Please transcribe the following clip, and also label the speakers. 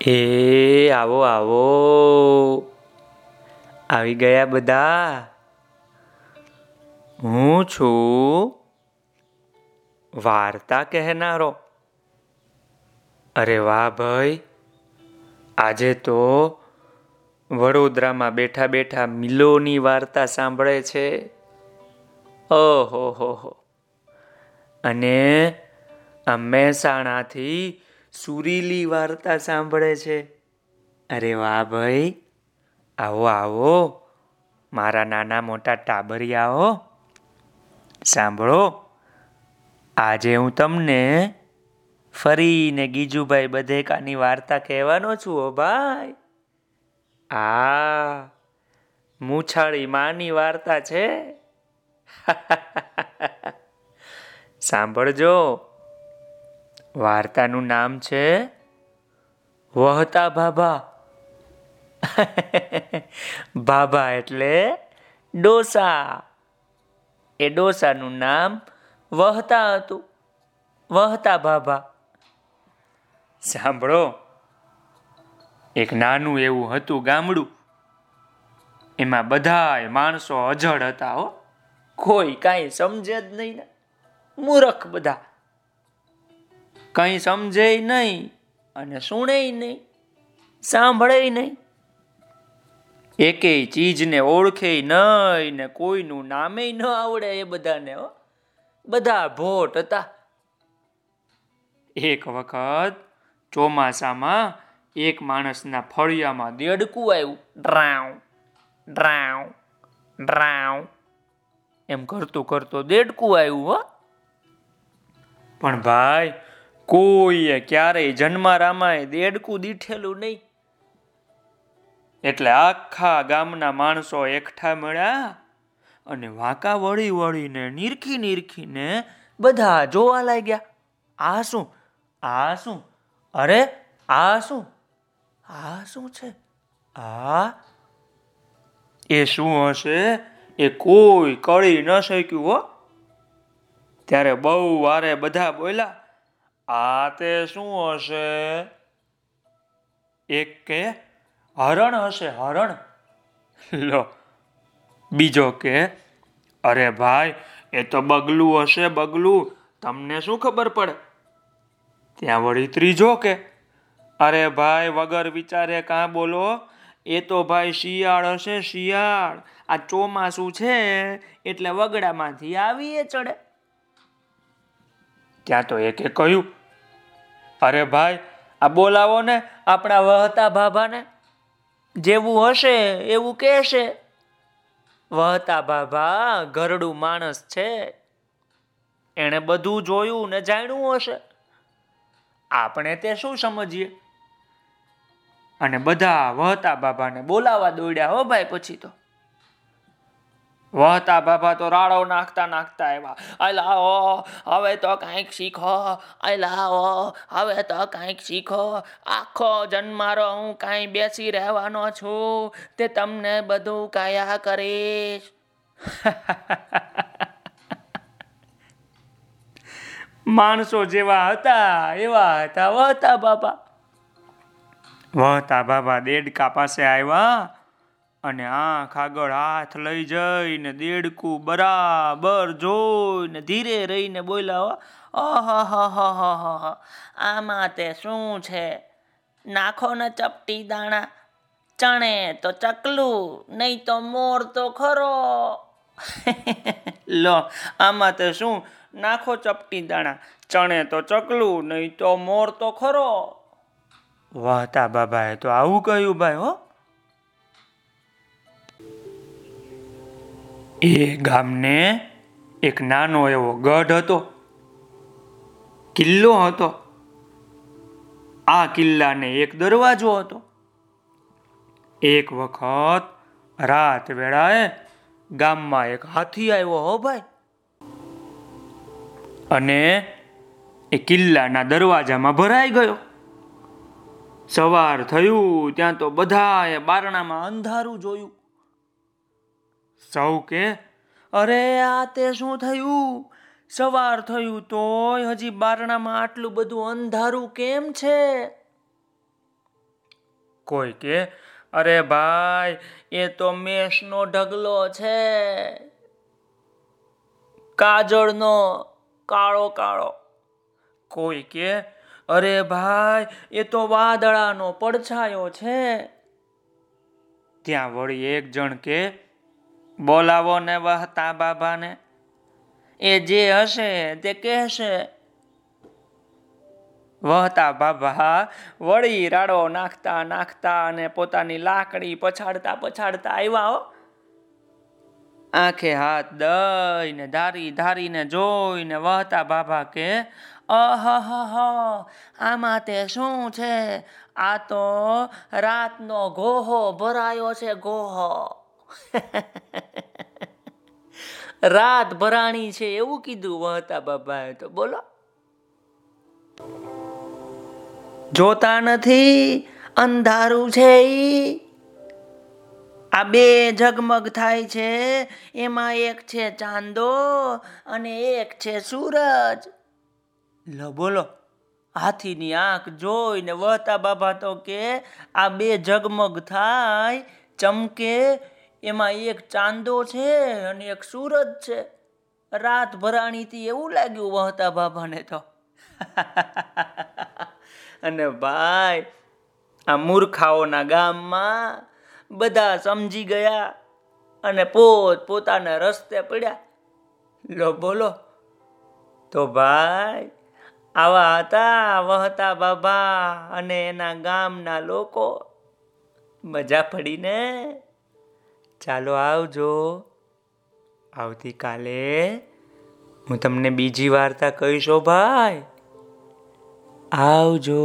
Speaker 1: એ આવો આવો. આવી ગયા બધા. હું છું વાર્તા કહેનારો. અરે વાહ ભાઈ. આજે તો વડોદરામાં બેઠા બેઠા મિલોની વાર્તા સાંભળે છે. ઓહો, હો હો. અને આ મહેસાણાથી સુરીલી વાર્તા સાંભળે છે. અરે વાહ ભાઈ. આવો આવો. મારા નાના મોટા ટાબરિયાઓ, સાંભળો. આજે હું તમને ફરીને ગીજુભાઈ બધેકાની વાર્તા કહેવાનો છું ઓ ભાઈ. આ મૂછાળી માની વાર્તા છે. સાંભળજો. વાર્તાનું નામ છે વહતા ભાભા ભાભા એટલે ડોસા. એ ડોસાનું નામ વહતા હતું. વહતા ભાભા સાંભળો. એક નાનું એવું હતું ગામડું. એમાં બધાય માણસો અજળ હતા હો. કોઈ કાંઈ સમજે જ નહીં ને. મૂરખ બધા. કંઈ સમજે નહીં અને સુણે નહીં સાંભળે નહીં. એકેય ચીજને ઓળખે નહીં ને કોઈનું નામે ન આવડે એ બધાને બધા ભોટ હતા. એક વખત ચોમાસામાં એક માણસના ફળિયામાં દેડકું આવ્યું. ડ્રાઉ ડ્રાઉ ડ્રાઉ. એમ કરતું કરતો દેડકું આવ્યું, હો. પણ ભાઈ કોઈએ ક્યારેય જન્મારામાએ દેડકું દીઠેલું નહીં. એટલે આખા ગામના માણસો એકઠા મળ્યા અને વાંકા વળી વળીને નીરખી નીરખીને બધા જોવા લાગ્યા. આ શું? આ શું? અરે, આ શું? આ શું છે? આ? એ શું હશે? એ કોઈ કળી ન શક્યું હો. ત્યારે બહુ વારે બધા બોલ્યા આ તે શું હશે? એક કે? હરણ હશે, હરણ. લો, બીજો કે? અરે ભાઈ, એ તો બગલું હશે, બગલું. તમને શું ખબર પડે? ત્યાં વળી ત્રીજો કે? અરે ભાઈ, વગર વિચારે કાં બોલો? એ તો ભાઈ શિયાળ હશે, શિયાળ. આ ચોમાસું છે, એટલે વગડામાંથી આવીએ ચડે. ત્યાં તો એકે કહ્યું અરે ભાઈ, આ બોલાવો ને, આપણા વહતા ભાભાને જેવું હશે, એવું કહેશે. વહતા ભાભા ઘરડું માણસ છે. એણે બધું જોયું ને જાણ્યું હશે. આપણે તે શું સમજીએ? અને બધા વહતા બાબાને બોલાવા દોડ્યા હો ભાઈ, પછી તો. વહતા બાબા તો રાડો નાખતા નાખતા એવા લાવો હવે તો કાંઈક શીખો અલાવો હવે તો કાંઈક શીખો. આખો જન્મારો હું કાંઈ બેસી રહેવાનો છું, તે તમને બધું કાયા કરીશ. માણસો જેવા હતા, એવા હતા, વહતા બાબા વહતા બાબા દેડકા પાસે આવ્યા અને આંખ આગળ હાથ લઈ જઈને દેડકું બરાબર જોઈને ધીરે રહીને બોલ્યા આમાં તે શું છે? નાખો ને ચપટી દાણા, ચણે તો ચકલું, નહીં તો મોર તો ખરો. લો, આમાં તે શું? નાખો ચપટી દાણા, ચણે તો ચકલું, નહીં તો મોર તો ખરો. વાહતા બાબાએ, તો આવું કહ્યું ભાઈ, હો. એ ગામને એક નાનો એવો ગઢ હતો. કિલ્લો હતો. આ કિલ્લાને એક દરવાજો હતો. એક વખત રાત વેળાએ ગામમાં એક હાથી આવ્યો, હો ભાઈ. અને એ કિલ્લાના દરવાજામાં ભરાઈ ગયો. સવાર થયું, ત્યાં તો બધાએ બારણામાં અંધારું જોયું. સૌ કે, અરે, આ તે શું થયું? સવાર થયું તોય હજી બારણામાં આટલું બધું અંધારું કેમ છે? કોઈ કે, અરે ભાઈ, એ તો મેષનો ઢગલો છે. કાજળનો, કાળો કાળો. કોઈ કે, અરે ભાઈ, એ તો વાદળાનો પડછાયો છે. ત્યાં વળી એક જણ કે બોલાવો ને વહતા બાબાને. એ જે હશે તે કહેશે. વહતા બાબા, વળી રાડો નાખતા નાખતા અને પોતાની લાકડી પછાડતા પછાડતા આવ્યા હો. આંખે હાથ દઈને, ધારી ધારીને, જોઈને વહતા બાબા કે અહ, આમાં તે શું છે? આ તો રાતનો ગોહો ભરાયો છે ગોહો. રાત ભરાણી છે, એવું કીધું વહતા બાબાએ તો. બોલો. જોતા નથી, અંધારું છે આ બે ઝગમગ થાય છે, એમાં એક છે ચાંદો અને એક છે સૂરજ. લો, બોલો. હાથીની આંખ જોઈને વહતા બાબા તો કે આ બે ઝગમગ થાય, ચમકે એમાં એક ચાંદો છે અને એક સૂરજ છે. રાત ભરાણીથી એવું લાગ્યું વહતા બાબાને તો. અને ભાઈ, આ મૂર્ખાઓના ગામમાં બધા સમજી ગયા અને પોત પોતાના રસ્તે પડ્યા. લો, બોલો. તો ભાઈ, આવા હતા વહતા બાબા અને એના ગામના લોકો. મજા પડીને? ચાલો આવજો. આવતીકાલે હું તમને બીજી વાર્તા કહીશો ભાઈ. આવજો.